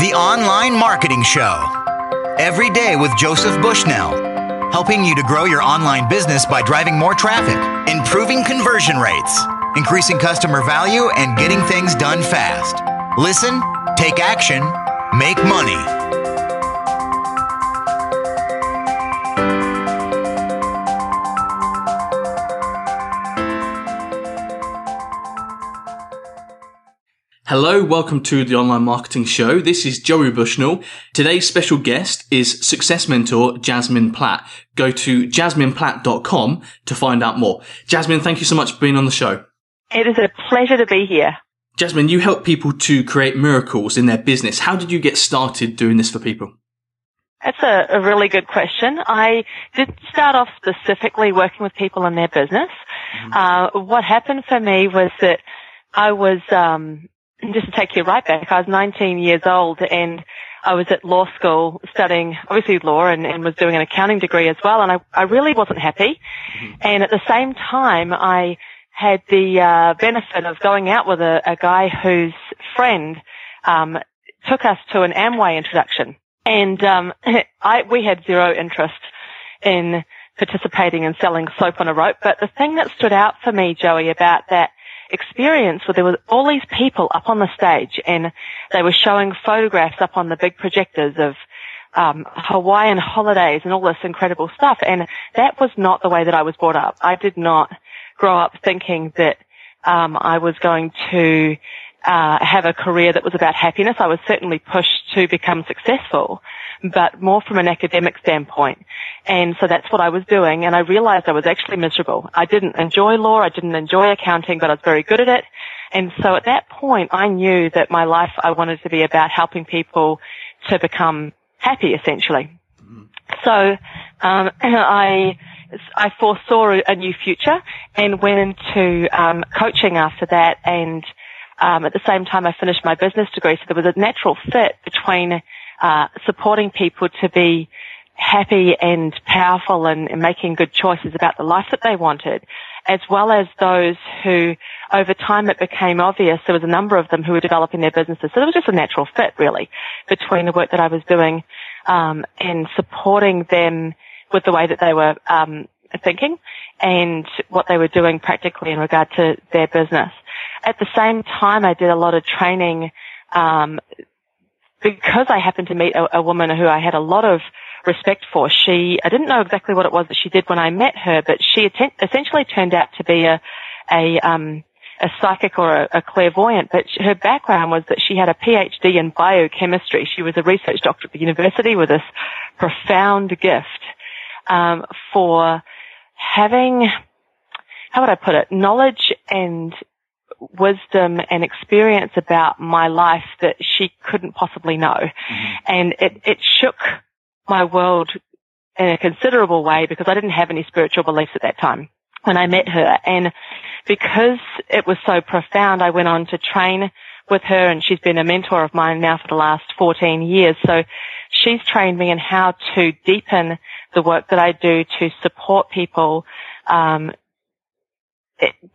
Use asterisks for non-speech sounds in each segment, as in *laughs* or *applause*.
The Online Marketing Show. Every day with Joseph Bushnell, helping you to grow your online business by driving more traffic, improving conversion rates, increasing customer value, and getting things done fast. Listen, take action, make money. Hello, welcome to the Online Marketing Show. This is Joey Bushnell. Today's special guest is success mentor Jasmine Platt. Go to jasmineplatt.com to find out more. Jasmine, thank you so much for being on the show. It is a pleasure to be here. Jasmine, you help people to create miracles in their business. How did you get started doing this for people? That's a, a really good question. I did start off specifically working with people in their business. Mm-hmm. Uh, what happened for me was that I was um, just to take you right back, I was 19 years old and I was at law school studying obviously law and, and was doing an accounting degree as well and I, I really wasn't happy. Mm-hmm. And at the same time I had the uh, benefit of going out with a, a guy whose friend um, took us to an Amway introduction. And um, *laughs* I, we had zero interest in participating in selling soap on a rope. But the thing that stood out for me, Joey, about that experience where there were all these people up on the stage and they were showing photographs up on the big projectors of um, Hawaiian holidays and all this incredible stuff. And that was not the way that I was brought up. I did not grow up thinking that um, I was going to uh, have a career that was about happiness. I was certainly pushed to become successful, but more from an academic standpoint. And so that's what I was doing. And I realized I was actually miserable. I didn't enjoy law. I didn't enjoy accounting, but I was very good at it. And so at that point, I knew that my life, I wanted to be about helping people to become happy, essentially. So um, *clears throat* I I foresaw a new future and went into um, coaching after that. And um, at the same time, I finished my business degree, so there was a natural fit between uh, supporting people to be happy and powerful and, and, making good choices about the life that they wanted, as well as those who, over time, it became obvious there was a number of them who were developing their businesses. So there was just a natural fit, really, between the work that I was doing um, and supporting them with the way that they were um, thinking and what they were doing practically in regard to their business. At the same time, I did a lot of training um, because I happened to meet a, a, woman who I had a lot of respect for. She, I didn't know exactly what it was that she did when I met her, but she essentially turned out to be a, a, um, a psychic or a, a clairvoyant, but her background was that she had a PhD in biochemistry. She was a research doctor at the university with this profound gift um, for having, how would I put it, knowledge and wisdom and experience about my life that she couldn't possibly know. Mm-hmm. And it, it shook my world in a considerable way because I didn't have any spiritual beliefs at that time when I met her. And because it was so profound, I went on to train with her and she's been a mentor of mine now for the last 14 years. So she's trained me in how to deepen the work that I do to support people, um,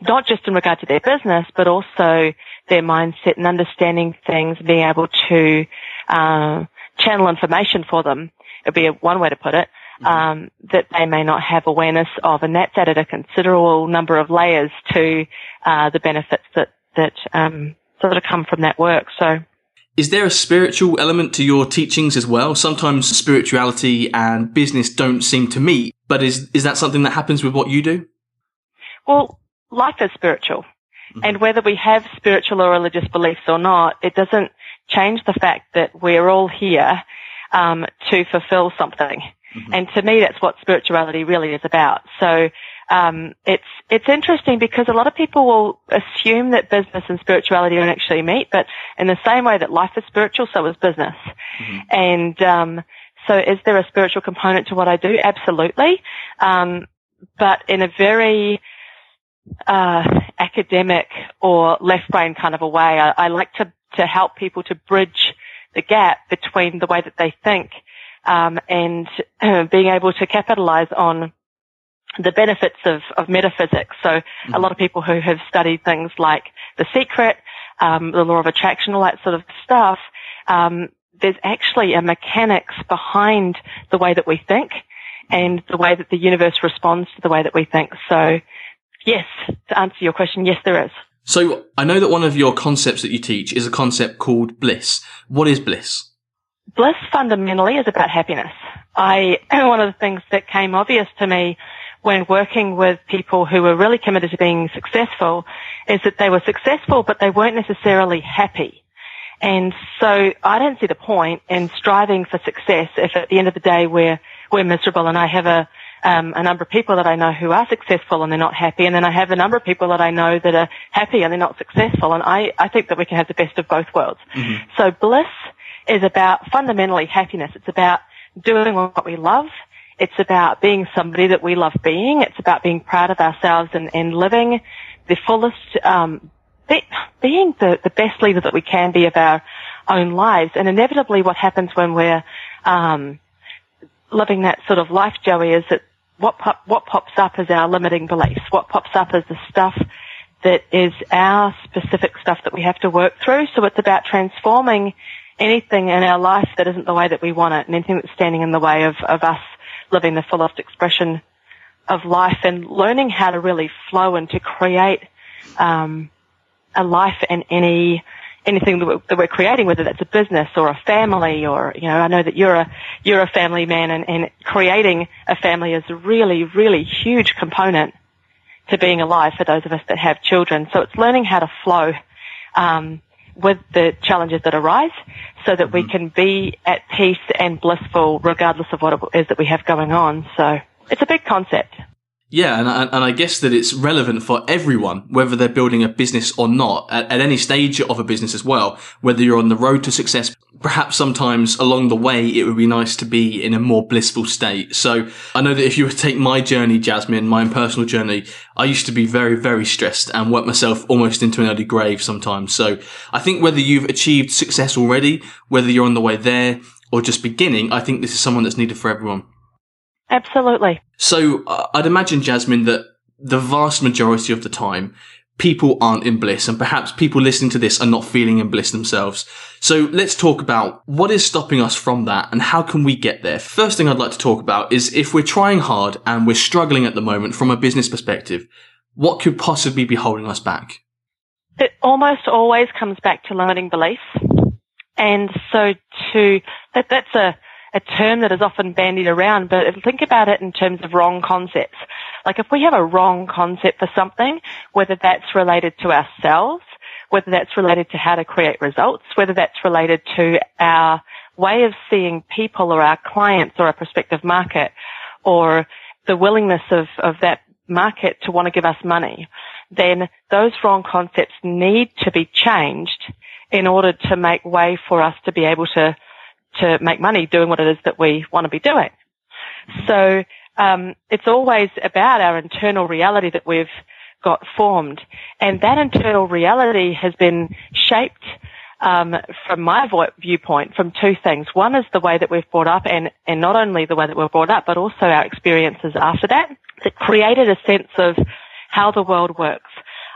not just in regard to their business, but also their mindset and understanding things, being able to uh, channel information for them. It'd be a, one way to put it. Mm-hmm. Um, that they may not have awareness of, and that's added a considerable number of layers to uh, the benefits that that um, sort of come from that work. So is there a spiritual element to your teachings as well? Sometimes spirituality and business don't seem to meet, but is, is that something that happens with what you do? Well, life is spiritual. Mm-hmm. And whether we have spiritual or religious beliefs or not, it doesn't change the fact that we're all here um, to fulfill something. Mm-hmm. And to me, that's what spirituality really is about. So um, it's it's interesting because a lot of people will assume that business and spirituality don't actually meet, but in the same way that life is spiritual, so is business. Mm-hmm. And um, so, is there a spiritual component to what I do? Absolutely, um, but in a very uh, academic or left brain kind of a way. I, I like to to help people to bridge the gap between the way that they think um, and uh, *clears throat* being able to capitalize on the benefits of, of metaphysics. So mm-hmm. a lot of people who have studied things like The Secret, um, the law of attraction, all that sort of stuff, um, there's actually a mechanics behind the way that we think and the way that the universe responds to the way that we think. So yes, to answer your question, yes, there is. So I know that one of your concepts that you teach is a concept called bliss. What is bliss? Bliss fundamentally is about happiness. I, *clears throat* one of the things that came obvious to me when working with people who were really committed to being successful is that they were successful, but they weren't necessarily happy. And so I don't see the point in striving for success if at the end of the day we're, we're miserable and I have a, um, a number of people that I know who are successful and they're not happy, and then I have a number of people that I know that are happy and they're not successful. And I, I think that we can have the best of both worlds. Mm-hmm. So bliss is about fundamentally happiness. It's about doing what we love. It's about being somebody that we love being. It's about being proud of ourselves and, and living the fullest, um, be, being the, the best leader that we can be of our own lives. And inevitably what happens when we're, um, living that sort of life, Joey, is that what pop, what pops up is our limiting beliefs. What pops up is the stuff that is our specific stuff that we have to work through. So it's about transforming anything in our life that isn't the way that we want it and anything that's standing in the way of, of us living the fullest expression of life and learning how to really flow and to create um, a life in any anything that we're, that we're, creating, whether that's a business or a family or, you know, I know that you're a, you're a family man and, and creating a family is a really, really huge component to being alive for those of us that have children. So it's learning how to flow, um, with the challenges that arise so that we mm-hmm. can be at peace and blissful regardless of what it is that we have going on. So it's a big concept. Yeah, and, and I guess that it's relevant for everyone, whether they're building a business or not, at, at, any stage of a business as well. Whether you're on the road to success, perhaps sometimes along the way, it would be nice to be in a more blissful state. So I know that if you were to take my journey, Jasmine, my own personal journey, I used to be very, very stressed and work myself almost into an early grave sometimes. So I think whether you've achieved success already, whether you're on the way there or just beginning, I think this is someone that's needed for everyone. Absolutely. So uh, I'd imagine, Jasmine, that the vast majority of the time, people aren't in bliss and perhaps people listening to this are not feeling in bliss themselves. So let's talk about what is stopping us from that and how can we get there? First thing I'd like to talk about is if we're trying hard and we're struggling at the moment from a business perspective, what could possibly be holding us back? It almost always comes back to limiting beliefs. And so to, that, that's a, a term that is often bandied around, but think about it in terms of wrong concepts. Like if we have a wrong concept for something, whether that's related to ourselves, whether that's related to how to create results, whether that's related to our way of seeing people or our clients or our prospective market or the willingness of, of that market to want to give us money, then those wrong concepts need to be changed in order to make way for us to be able to to make money doing what it is that we want to be doing. So um, it's always about our internal reality that we've got formed, and that internal reality has been shaped um, from my vo- viewpoint from two things. One is the way that we've brought up, and and not only the way that we're brought up, but also our experiences after that. That created a sense of how the world works.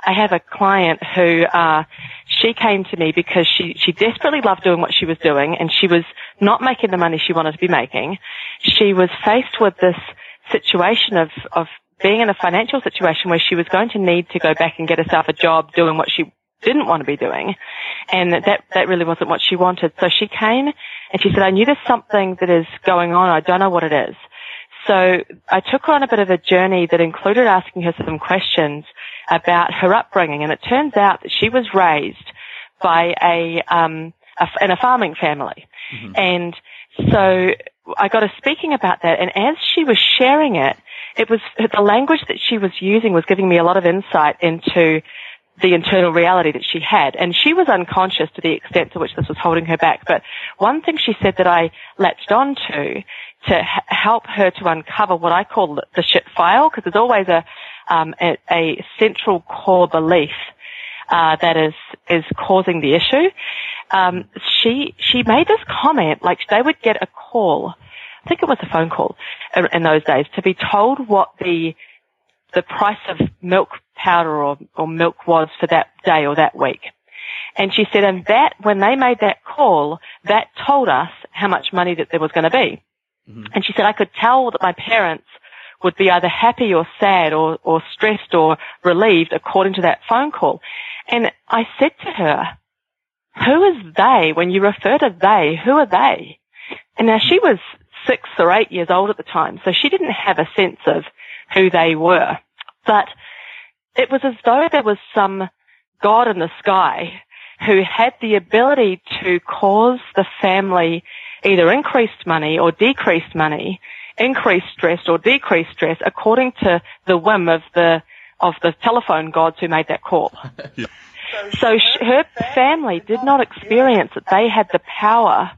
I have a client who uh, she came to me because she she desperately loved doing what she was doing, and she was not making the money she wanted to be making. She was faced with this situation of of being in a financial situation where she was going to need to go back and get herself a job doing what she didn't want to be doing. And that, that really wasn't what she wanted. So she came and she said, I knew there's something that is going on. I don't know what it is. So I took her on a bit of a journey that included asking her some questions about her upbringing. And it turns out that she was raised by a, um, a in a farming family. Mm-hmm. And so I got her speaking about that. And as she was sharing it, it was the language that she was using was giving me a lot of insight into the internal reality that she had. And she was unconscious to the extent to which this was holding her back. But one thing she said that I latched onto to h- help her to uncover what I call the shit file, because there's always a, um, a, a, central core belief uh, that is is causing the issue. Um, she she made this comment like they would get a call, I think it was a phone call in, in those days, to be told what the the price of milk powder or, or milk was for that day or that week. And she said, and that, when they made that call, that told us how much money that there was going to be. Mm-hmm. And she said, I could tell that my parents would be either happy or sad or, or stressed or relieved according to that phone call. And I said to her, who is they? When you refer to they, who are they? And now she was six or eight years old at the time, so she didn't have a sense of who they were. But it was as though there was some God in the sky who had the ability to cause the family either increased money or decreased money, increased stress or decreased stress according to the whim of the of the telephone gods who made that call. *laughs* yeah. So her family did not experience that they had the power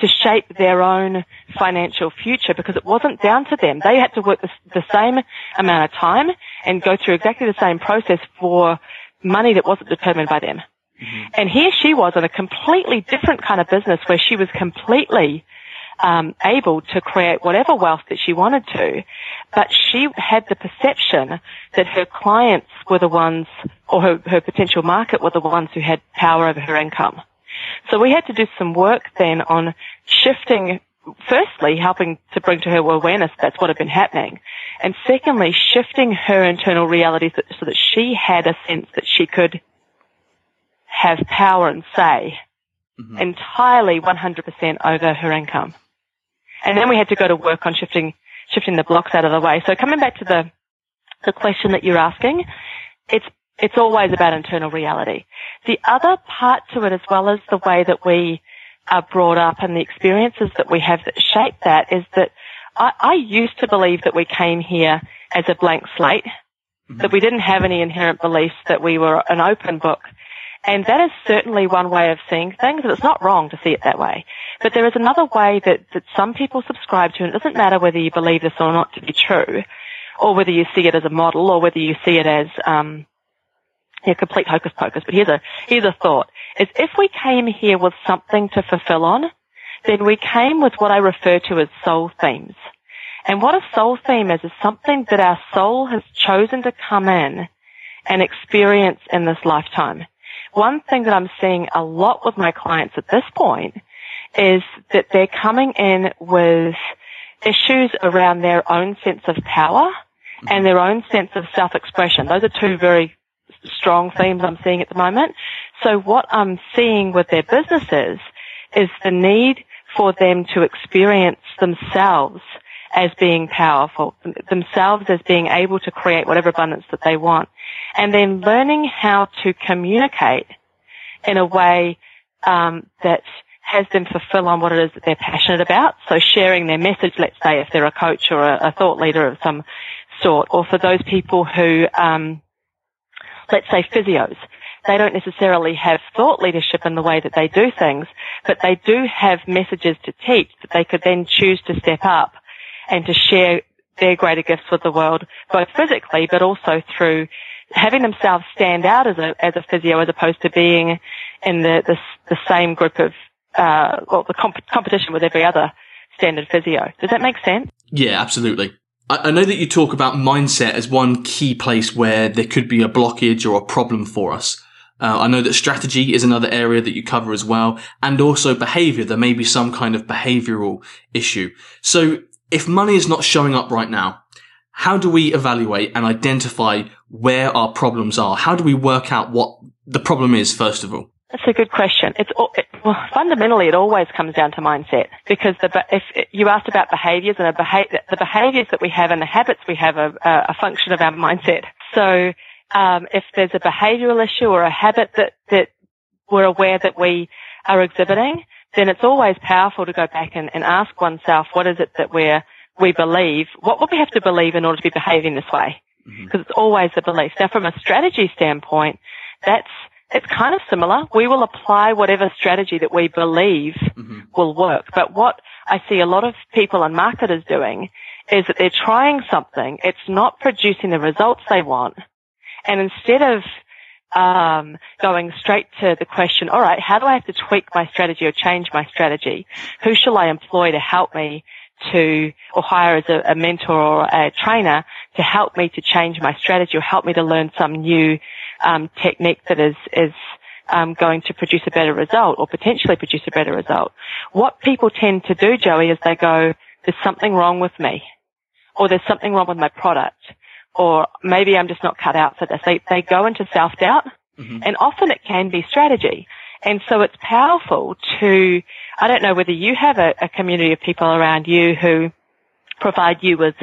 to shape their own financial future because it wasn't down to them. They had to work the, the same amount of time and go through exactly the same process for money that wasn't determined by them. Mm-hmm. And here she was in a completely different kind of business where she was completely um, able to create whatever wealth that she wanted to, but she had the perception that her clients were the ones, or her, her potential market were the ones who had power over her income. So we had to do some work then on shifting firstly, helping to bring to her awareness that's what had been happening. And secondly, shifting her internal reality so that she had a sense that she could have power and say mm-hmm. entirely 100% over her income. And then we had to go to work on shifting, shifting the blocks out of the way. So coming back to the, the question that you're asking, it's, it's always about internal reality. The other part to it as well as the way that we are brought up and the experiences that we have that shape that is that I, I used to believe that we came here as a blank slate, mm-hmm. that we didn't have any inherent beliefs, that we were an open book. And that is certainly one way of seeing things, and it's not wrong to see it that way. But there is another way that, that some people subscribe to, and it doesn't matter whether you believe this or not to be true, or whether you see it as a model, or whether you see it as um, complete hocus pocus. But here's a here's a thought: is if we came here with something to fulfill on, then we came with what I refer to as soul themes. And what a soul theme is is something that our soul has chosen to come in and experience in this lifetime one thing that I'm seeing a lot with my clients at this point is that they're coming in with issues around their own sense of power and their own sense of self-expression. Those are two very strong themes I'm seeing at the moment. So what I'm seeing with their businesses is the need for them to experience themselves as being powerful, themselves as being able to create whatever abundance that they want. And then learning how to communicate in a way um, that has them fulfill on what it is that they're passionate about. So sharing their message, let's say if they're a coach or a, a thought leader of some sort, or for those people who, um, let's say physios, they don't necessarily have thought leadership in the way that they do things, but they do have messages to teach that they could then choose to step up and to share their greater gifts with the world, both physically but also through having themselves stand out as a as a physio as opposed to being in the the, the same group of uh, well the comp- competition with every other standard physio. Does that make sense? Yeah, absolutely. I, know that you talk about mindset as one key place where there could be a blockage or a problem for us. Uh, I know that strategy is another area that you cover as well, and also behavior. There may be some kind of behavioral issue. So if money is not showing up right now, how do we evaluate and identify where our problems are? How do we work out what the problem is, first of all? That's a good question. It's it, well, fundamentally it always comes down to mindset because the, if you asked about behaviours and beha- the behaviours that we have and the habits we have are, a function of our mindset. So um, if there's a behavioural issue or a habit that that we're aware that we are exhibiting, then it's always powerful to go back and, and ask oneself, what is it that we're, we believe? What would we have to believe in order to be behaving this way? Because mm-hmm. it's always a belief. Now from a strategy standpoint, that's, it's kind of similar. We will apply whatever strategy that we believe mm-hmm. will work. But what I see a lot of people and marketers doing is that they're trying something. It's not producing the results they want. And instead of um, going straight to the question, all right, how do I have to tweak my strategy or change my strategy? Who shall I employ to help me to, or hire as a, a mentor or a trainer to help me to change my strategy or help me to learn some new um, technique that is, is um, going to produce a better result or potentially produce a better result. What people tend to do, Joey, is they go, there's something wrong with me or there's something wrong with my product or maybe I'm just not cut out for this. They, they go into self-doubt mm-hmm. and often it can be strategy. And so it's powerful to, I don't know whether you have a, a community of people around you who provide you with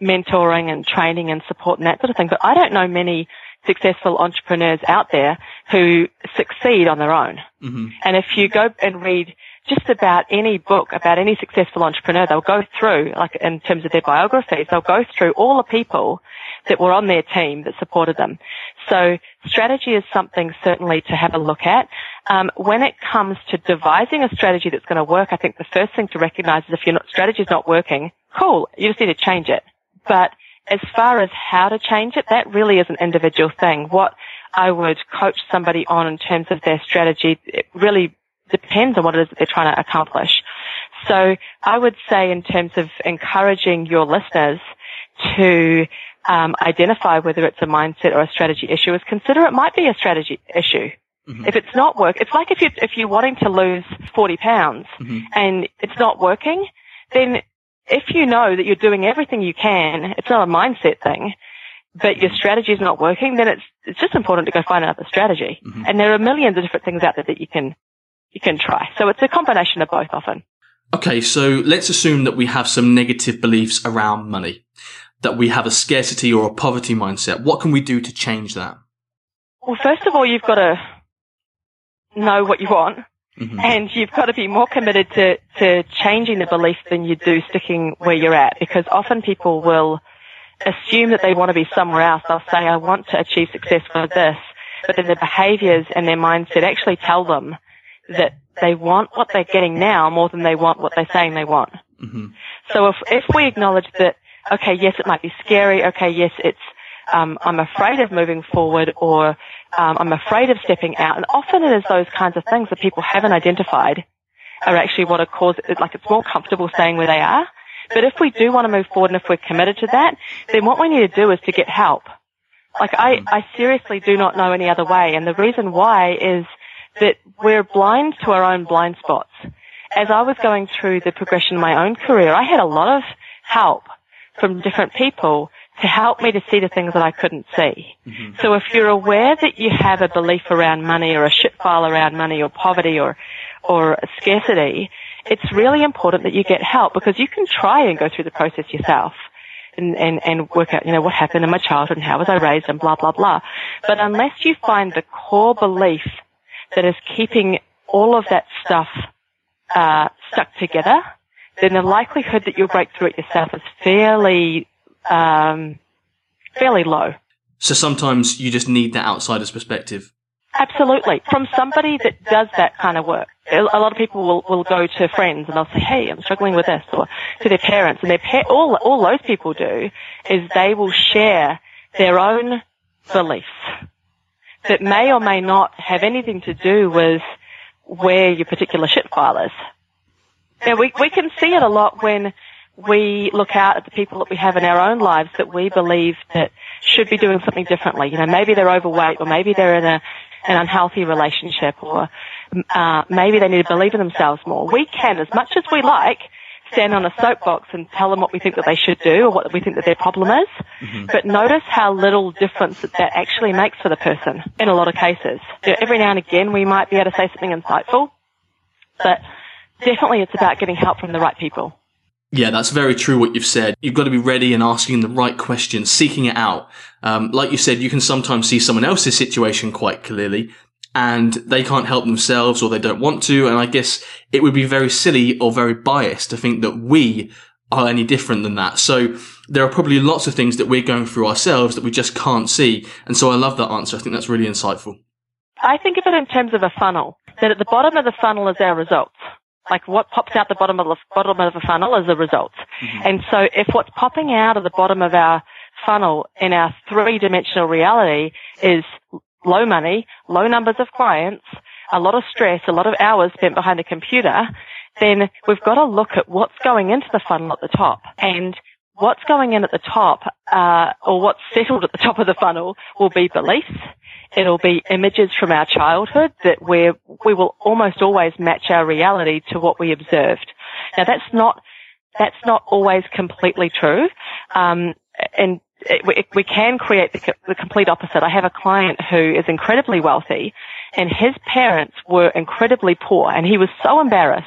mentoring and training and support and that sort of thing, but I don't know many successful entrepreneurs out there who succeed on their own. Mm-hmm. And if you go and read just about any book about any successful entrepreneur, they'll go through, like in terms of their biographies, they'll go through all the people that were on their team that supported them. So strategy is something certainly to have a look at. Um, when it comes to devising a strategy that's going to work, I think the first thing to recognize is if your strategy is not working, cool, you just need to change it. But as far as how to change it, that really is an individual thing. What I would coach somebody on in terms of their strategy, it really depends on what it is that they're trying to accomplish. So I would say in terms of encouraging your listeners to um, identify whether it's a mindset or a strategy issue is consider it might be a strategy issue. Mm-hmm. If it's not work, it's like if you if you're wanting to lose 40 pounds mm-hmm. and it's not working, then if you know that you're doing everything you can, it's not a mindset thing, but your strategy is not working, then it's it's just important to go find another strategy. Mm-hmm. And there are millions of different things out there that you can you can try. So it's a combination of both often. Okay, so let's assume that we have some negative beliefs around money, that we have a scarcity or a poverty mindset. What can we do to change that? Well, first of all, you've got to know what you want Mm-hmm. And you've got to be more committed to, to changing the belief than you do sticking where you're at because often people will assume that they want to be somewhere else. They'll say, I want to achieve success for this, but then their behaviors and their mindset actually tell them that they want what they're getting now more than they want what they're saying they want. Mm-hmm. So if, if we acknowledge that, okay, yes, it might be scary. Okay, yes, it's, um, I'm afraid of moving forward or um, I'm afraid of stepping out. And often it is those kinds of things that people haven't identified are actually what are cause like it's more comfortable staying where they are. But if we do want to move forward and if we're committed to that, then what we need to do is to get help. Like I, I seriously do not know any other way. And the reason why is that we're blind to our own blind spots. As I was going through the progression of my own career, I had a lot of help from different people to help me to see the things that I couldn't see. Mm-hmm. So if you're aware that you have a belief around money or a shit file around money or poverty or, or scarcity, it's really important that you get help because you can try and go through the process yourself. And, and, and work out, you know, what happened in my childhood and how was I raised and blah, blah, blah. But unless you find the core belief that is keeping all of that stuff, uh, stuck together, then the likelihood that you'll break through it yourself is fairly um, fairly low. So sometimes you just need that outsider's perspective. Absolutely. From somebody that does that kind of work. A lot of people will, will go to friends and they'll say, hey, I'm struggling with this, or to their parents. And their pa- all, all those people do is they will share their own beliefs that may or may not have anything to do with where your particular shit file is. Now, we, we can see it a lot when we look out at the people that we have in our own lives that we believe that should be doing something differently. You know, maybe they're overweight or maybe they're in a, an unhealthy relationship or uh, maybe they need to believe in themselves more. We can, as much as we like, stand on a soapbox and tell them what we think that they should do or what we think that their problem is. Mm-hmm. But notice how little difference that that actually makes for the person in a lot of cases. You know, every now and again we might be able to say something insightful, but definitely it's about getting help from the right people. Yeah, that's very true what you've said. You've got to be ready and asking the right questions, seeking it out. Um, like you said, you can sometimes see someone else's situation quite clearly and they can't help themselves or they don't want to. And I guess it would be very silly or very biased to think that we are any different than that. So there are probably lots of things that we're going through ourselves that we just can't see. And so I love that answer. I think that's really insightful. I think of it in terms of a funnel, that at the bottom of the funnel is our results like what pops out the bottom of the bottom of the funnel is the results. Mm-hmm. And so if what's popping out of the bottom of our funnel in our three dimensional reality is low money, low numbers of clients, a lot of stress, a lot of hours spent behind a computer, then we've got to look at what's going into the funnel at the top. And what's going in at the top uh, or what's settled at the top of the funnel will be beliefs. It'll be images from our childhood that we we will almost always match our reality to what we observed. Now that's not that's not always completely true, um, and it, we, we, can create the, the complete opposite. I have a client who is incredibly wealthy, and his parents were incredibly poor, and he was so embarrassed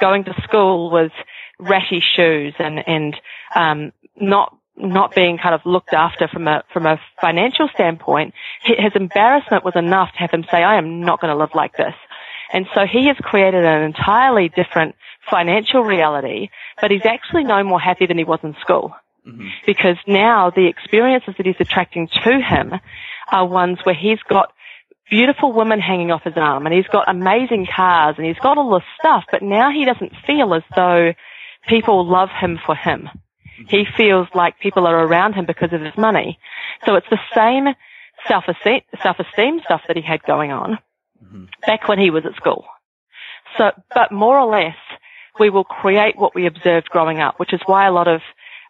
going to school with ratty shoes and and um, not not being kind of looked after from a from a financial standpoint, his embarrassment was enough to have him say, "I am not going to live like this." And so he has created an entirely different financial reality, but he's actually no more happy than he was in school. Mm-hmm. Because now the experiences that he's attracting to him are ones where he's got beautiful women hanging off his arm and he's got amazing cars and he's got all this stuff, but now he doesn't feel as though people love him for him. He feels like people are around him because of his money. So it's the same self-esteem, self-esteem stuff that he had going on mm-hmm. back when he was at school. So, but more or less, we will create what we observed growing up, which is why a lot of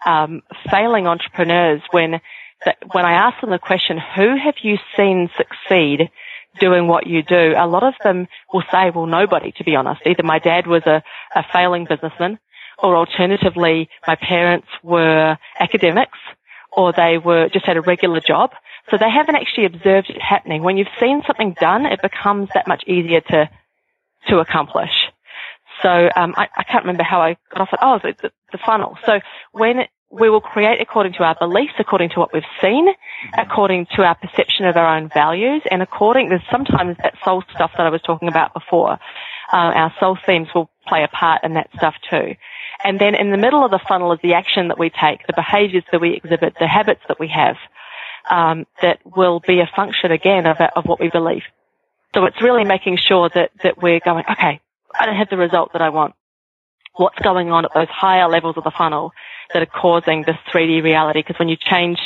um, failing entrepreneurs, when when I ask them the question, "Who have you seen succeed doing what you do?" A lot of them will say, "Well, nobody." To be honest, either my dad was a, a failing businessman, or alternatively, my parents were academics or they were just had a regular job. So they haven't actually observed it happening. When you've seen something done, it becomes that much easier to, to accomplish. So, um, I, I, can't remember how I got off it. Oh, the, the, funnel. So when we will create according to our beliefs, according to what we've seen, according to our perception of our own values, and according, there's sometimes that soul stuff that I was talking about before. Uh, our soul themes will play a part in that stuff too. And then in the middle of the funnel is the action that we take, the behaviors that we exhibit, the habits that we have, um, that will be a function again of, of what we believe. So it's really making sure that, that we're going, okay, I don't have the result that I want. What's going on at those higher levels of the funnel that are causing this 3D reality? Because when you change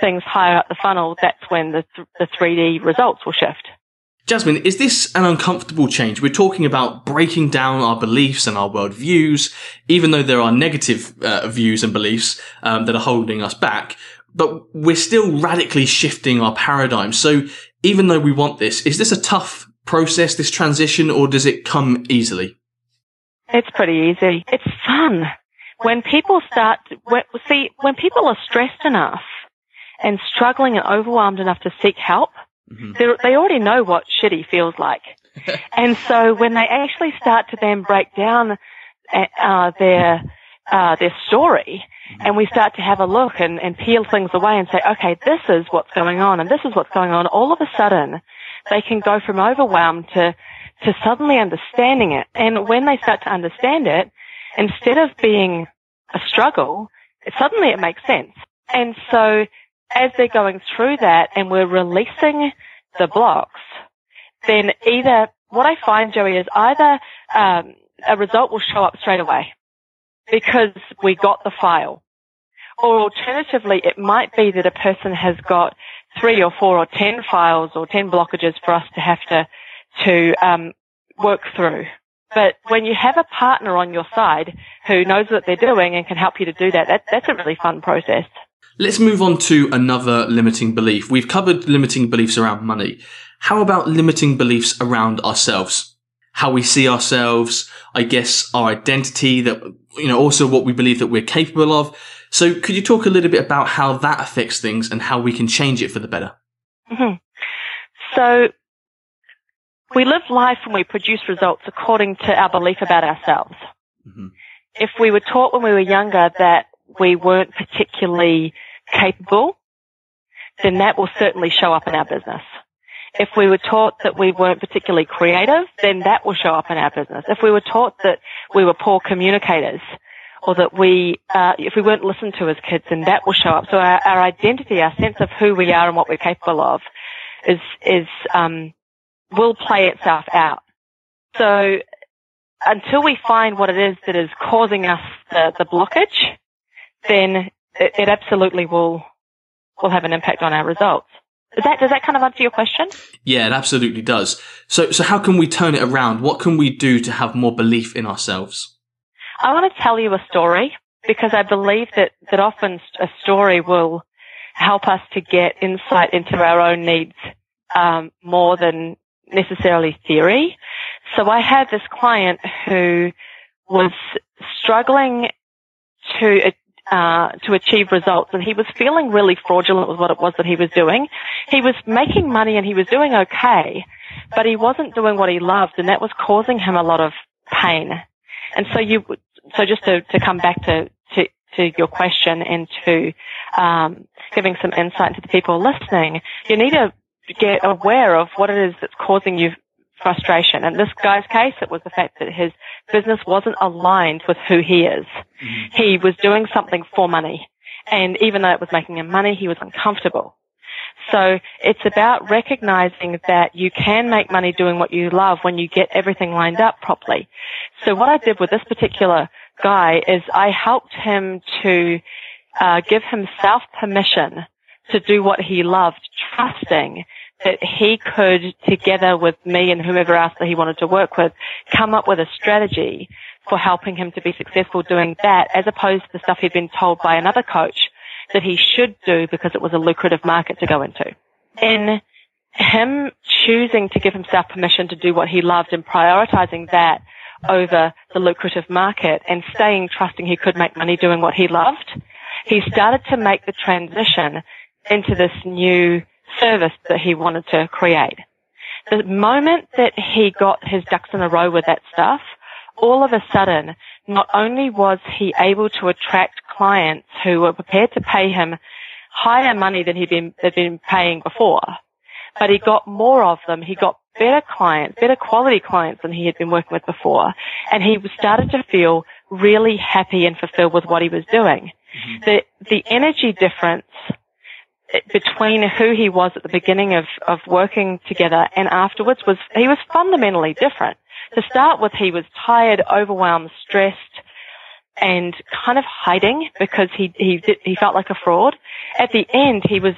things higher up the funnel, that's when the, th- the 3D results will shift. Jasmine, is this an uncomfortable change? We're talking about breaking down our beliefs and our worldviews, even though there are negative uh, views and beliefs um, that are holding us back. But we're still radically shifting our paradigm. So even though we want this, is this a tough process, this transition, or does it come easily? It's pretty easy. It's fun. When people start, when, see, when people are stressed enough and struggling and overwhelmed enough to seek help, Mm-hmm. They already know what shitty feels like. *laughs* and so when they actually start to then break down uh, their uh, their story, mm-hmm. and we start to have a look and, and peel things away and say, okay, this is what's going on, and this is what's going on. All of a sudden, they can go from overwhelmed to to suddenly understanding it. And when they start to understand it, instead of being a struggle, suddenly it makes sense. And so as they're going through that and we're releasing the blocks, then either what I find, Joey, is either um, a result will show up straight away because we got the file, or alternatively, it might be that a person has got three or four or ten files or ten blockages for us to have to to um, work through. But when you have a partner on your side who knows what they're doing and can help you to do that, that that's a really fun process. Let's move on to another limiting belief. We've covered limiting beliefs around money. How about limiting beliefs around ourselves? How we see ourselves, I guess our identity that, you know, also what we believe that we're capable of. So could you talk a little bit about how that affects things and how we can change it for the better? Mm-hmm. So we live life and we produce results according to our belief about ourselves. Mm-hmm. If we were taught when we were younger that we weren't particularly capable, then that will certainly show up in our business. If we were taught that we weren't particularly creative, then that will show up in our business. If we were taught that we were poor communicators, or that we, uh, if we weren't listened to as kids, then that will show up. So our, our identity, our sense of who we are and what we're capable of, is is um, will play itself out. So until we find what it is that is causing us the, the blockage, then it, it absolutely will will have an impact on our results. Does that does that kind of answer your question? Yeah, it absolutely does. So so how can we turn it around? What can we do to have more belief in ourselves? I want to tell you a story because I believe that, that often a story will help us to get insight into our own needs um, more than necessarily theory. So I had this client who was struggling to uh, to achieve results, and he was feeling really fraudulent with what it was that he was doing. He was making money and he was doing okay, but he wasn't doing what he loved, and that was causing him a lot of pain. And so you, so just to, to come back to, to, to your question and to um, giving some insight to the people listening, you need to get aware of what it is that's causing you frustration. In this guy's case, it was the fact that his business wasn't aligned with who he is. Mm-hmm. He was doing something for money. And even though it was making him money, he was uncomfortable. So it's about recognizing that you can make money doing what you love when you get everything lined up properly. So what I did with this particular guy is I helped him to uh, give himself permission to do what he loved, trusting that he could, together with me and whomever else that he wanted to work with, come up with a strategy for helping him to be successful doing that as opposed to the stuff he'd been told by another coach that he should do because it was a lucrative market to go into. In him choosing to give himself permission to do what he loved and prioritizing that over the lucrative market and staying trusting he could make money doing what he loved, he started to make the transition into this new service that he wanted to create. The moment that he got his ducks in a row with that stuff, all of a sudden, not only was he able to attract clients who were prepared to pay him higher money than he'd been, had been paying before, but he got more of them. He got better clients, better quality clients than he had been working with before. And he started to feel really happy and fulfilled with what he was doing. Mm-hmm. The, the energy difference between who he was at the beginning of, of working together and afterwards was he was fundamentally different. To start with, he was tired, overwhelmed, stressed, and kind of hiding because he he did, he felt like a fraud. At the end, he was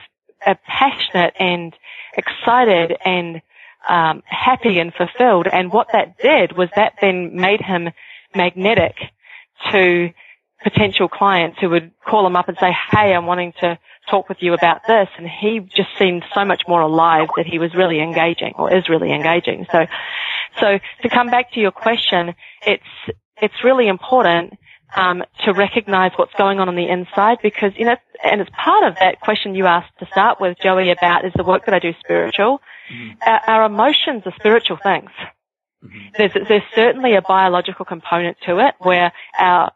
uh, passionate and excited and um, happy and fulfilled. And what that did was that then made him magnetic to potential clients who would call him up and say, "Hey, I'm wanting to." talk with you about this. And he just seemed so much more alive that he was really engaging or is really engaging. So, so to come back to your question, it's, it's really important um, to recognize what's going on on the inside because, you know, and it's part of that question you asked to start with, Joey, about is the work that I do spiritual? Mm-hmm. Our, our, emotions are spiritual things. Mm-hmm. There's, there's certainly a biological component to it where our,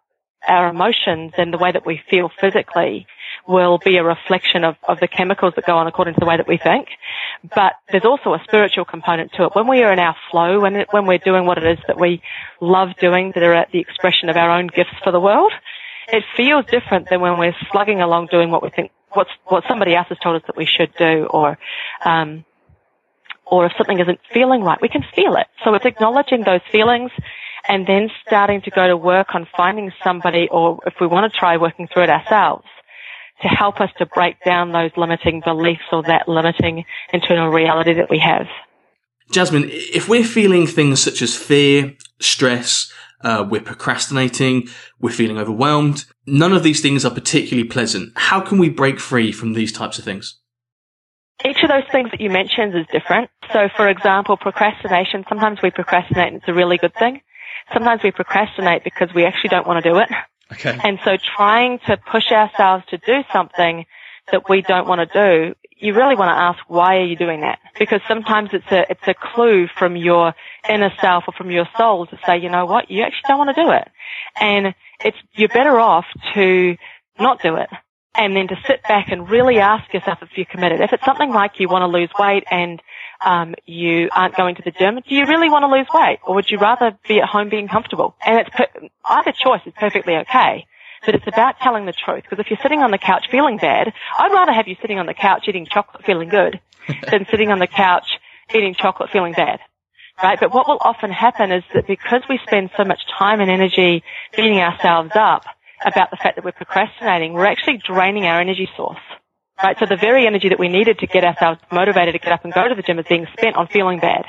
our emotions and the way that we feel physically will be a reflection of, of the chemicals that go on according to the way that we think. But there's also a spiritual component to it. When we are in our flow, when, when we're doing what it is that we love doing, that are at the expression of our own gifts for the world, it feels different than when we're slugging along doing what we think, what's, what somebody else has told us that we should do or, um, or if something isn't feeling right, we can feel it. So it's acknowledging those feelings and then starting to go to work on finding somebody or if we want to try working through it ourselves to help us to break down those limiting beliefs or that limiting internal reality that we have. Jasmine, if we're feeling things such as fear, stress, uh, we're procrastinating, we're feeling overwhelmed, none of these things are particularly pleasant. How can we break free from these types of things? Each of those things that you mentioned is different. So, for example, procrastination, sometimes we procrastinate and it's a really good thing. Sometimes we procrastinate because we actually don't want to do it. Okay. And so trying to push ourselves to do something that we don't want to do, you really want to ask why are you doing that? Because sometimes it's a it's a clue from your inner self or from your soul to say, you know what, you actually don't want to do it. And it's you're better off to not do it and then to sit back and really ask yourself if you're committed. If it's something like you want to lose weight and um, you aren't going to the gym, do you really want to lose weight, or would you rather be at home being comfortable? And it's per- either choice is perfectly okay. But it's about telling the truth. Because if you're sitting on the couch feeling bad, I'd rather have you sitting on the couch eating chocolate feeling good *laughs* than sitting on the couch eating chocolate feeling bad. Right? But what will often happen is that because we spend so much time and energy beating ourselves up about the fact that we're procrastinating, we're actually draining our energy source. Right? So the very energy that we needed to get ourselves motivated to get up and go to the gym is being spent on feeling bad.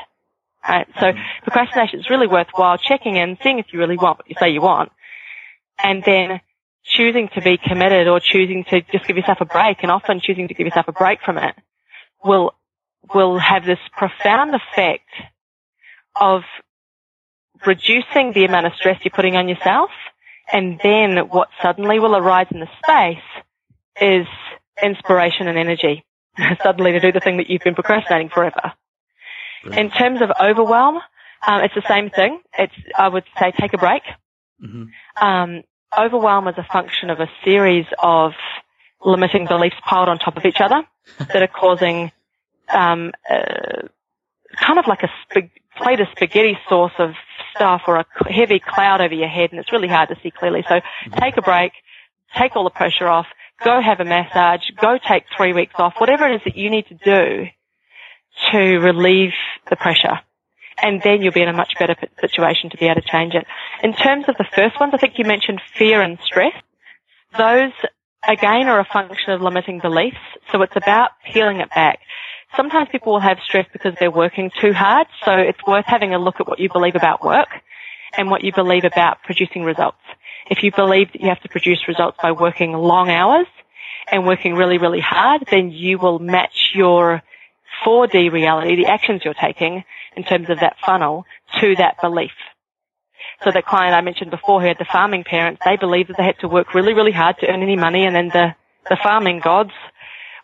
Right? So procrastination is really worthwhile checking in, seeing if you really want what you say you want, and then choosing to be committed or choosing to just give yourself a break and often choosing to give yourself a break from it will, will have this profound effect of reducing the amount of stress you're putting on yourself. And then what suddenly will arise in the space is inspiration and energy *laughs* suddenly to do the thing that you've been procrastinating forever. In terms of overwhelm, um, it's the same thing. It's, I would say take a break. Mm-hmm. Um, overwhelm is a function of a series of limiting beliefs piled on top of each other that are causing um, uh, kind of like a sp- plate of spaghetti sauce of stuff or a heavy cloud over your head, and it's really hard to see clearly. So take a break, take all the pressure off, go have a massage, go take three weeks off, whatever it is that you need to do to relieve the pressure and then you'll be in a much better situation to be able to change it. In terms of the first ones, I think you mentioned fear and stress. Those, again, are a function of limiting beliefs. So it's about peeling it back. Sometimes people will have stress because they're working too hard. So it's worth having a look at what you believe about work and what you believe about producing results. If you believe that you have to produce results by working long hours and working really, really hard, then you will match your 4D reality, the actions you're taking in terms of that funnel to that belief. So the client I mentioned before who had the farming parents, they believed that they had to work really, really hard to earn any money and then the, the farming gods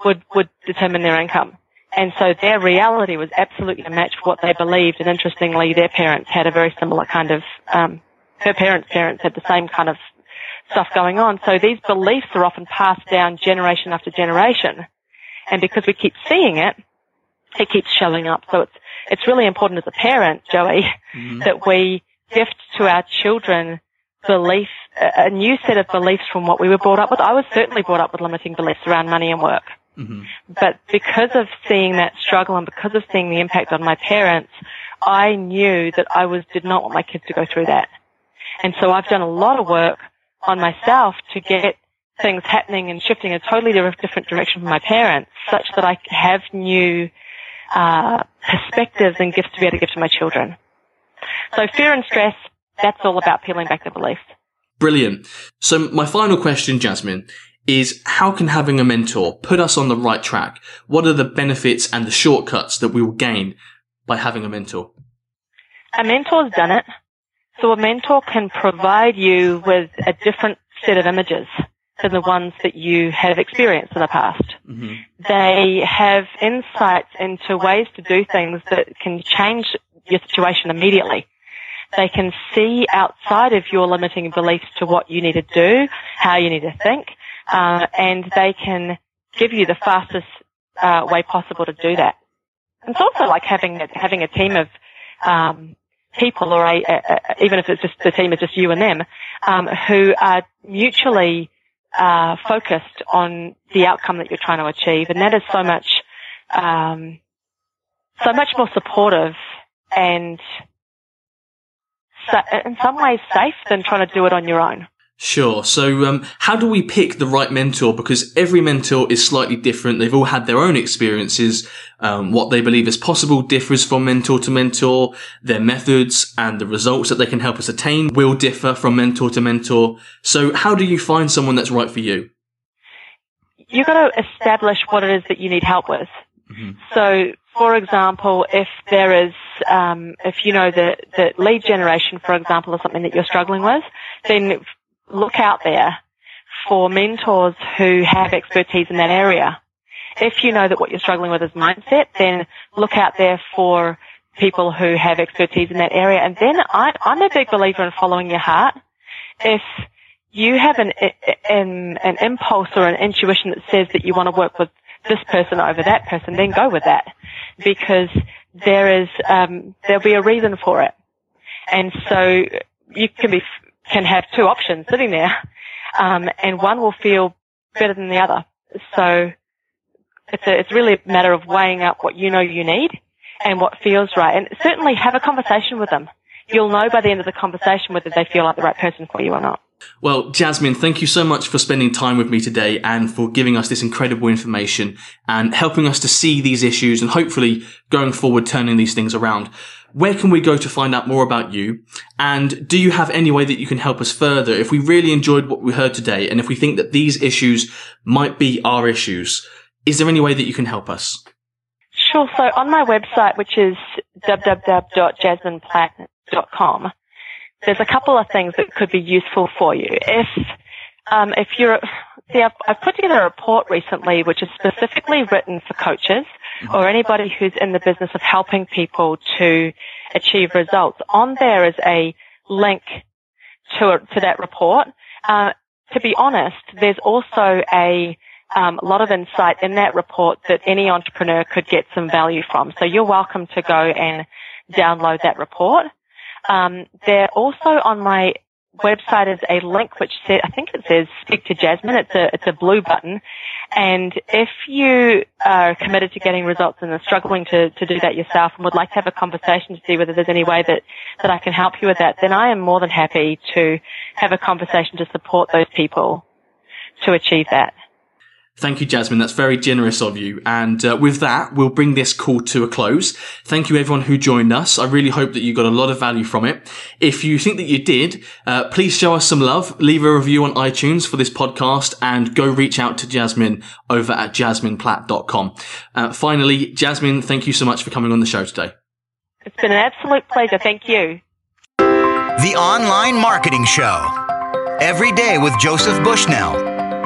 would, would determine their income. And so their reality was absolutely a match for what they believed. And interestingly, their parents had a very similar kind of, um, her parents' parents had the same kind of stuff going on. So these beliefs are often passed down generation after generation. And because we keep seeing it, it keeps showing up. So it's, it's really important as a parent, Joey, mm-hmm. that we gift to our children belief, a new set of beliefs from what we were brought up with. I was certainly brought up with limiting beliefs around money and work. Mm-hmm. But because of seeing that struggle and because of seeing the impact on my parents, I knew that I was, did not want my kids to go through that. And so I've done a lot of work on myself to get things happening and shifting in a totally different direction from my parents such that I have new uh, perspectives and gifts to be able to give to my children. So fear and stress, that's all about peeling back the beliefs. Brilliant. So my final question, Jasmine, is how can having a mentor put us on the right track? What are the benefits and the shortcuts that we will gain by having a mentor? A mentor's done it. So a mentor can provide you with a different set of images than the ones that you have experienced in the past. Mm-hmm. They have insights into ways to do things that can change your situation immediately. They can see outside of your limiting beliefs to what you need to do, how you need to think, uh, and they can give you the fastest uh, way possible to do that. It's also like having a, having a team of um, people, or a, a, a, even if it's just the team is just you and them, um, who are mutually uh, focused on the outcome that you're trying to achieve, and that is so much, um, so much more supportive and in some ways safe than trying to do it on your own. Sure. So, um, how do we pick the right mentor? Because every mentor is slightly different. They've all had their own experiences. Um, what they believe is possible differs from mentor to mentor. Their methods and the results that they can help us attain will differ from mentor to mentor. So, how do you find someone that's right for you? You've got to establish what it is that you need help with. Mm-hmm. So, for example, if there is, um, if you know that, that lead generation, for example, is something that you're struggling with, then look out there for mentors who have expertise in that area. If you know that what you're struggling with is mindset, then look out there for people who have expertise in that area. And then I, am a big believer in following your heart. If you have an, an, an impulse or an intuition that says that you want to work with this person over that person, then go with that because there is um, there'll be a reason for it. And so you can be can have two options sitting there, um, and one will feel better than the other. So it's a, it's really a matter of weighing up what you know you need and what feels right, and certainly have a conversation with them. You'll know by the end of the conversation whether they feel like the right person for you or not. Well, Jasmine, thank you so much for spending time with me today and for giving us this incredible information and helping us to see these issues and hopefully going forward turning these things around. Where can we go to find out more about you? And do you have any way that you can help us further if we really enjoyed what we heard today and if we think that these issues might be our issues? Is there any way that you can help us? Sure. So on my website, which is www.jasmineplatt.com, there's a couple of things that could be useful for you. If um, if you're see, I've, I've, put together a report recently which is specifically written for coaches or anybody who's in the business of helping people to achieve results. On there is a link to to that report. Uh, to be honest, there's also a um, lot of insight in that report that any entrepreneur could get some value from. So you're welcome to go and download that report. Um, they're also on my website is a link which I think it says speak to Jasmine. It's a, it's a blue button. And if you are committed to getting results and are struggling to, to do that yourself and would like to have a conversation to see whether there's any way that, that I can help you with that, then I am more than happy to have a conversation to support those people to achieve that. Thank you, Jasmine. That's very generous of you. And uh, with that, we'll bring this call to a close. Thank you, everyone who joined us. I really hope that you got a lot of value from it. If you think that you did, uh, please show us some love. Leave a review on iTunes for this podcast and go reach out to Jasmine over at jasmineplatt.com. Uh, finally, Jasmine, thank you so much for coming on the show today. It's been an absolute pleasure. Thank you. The Online Marketing Show. Every day with Joseph Bushnell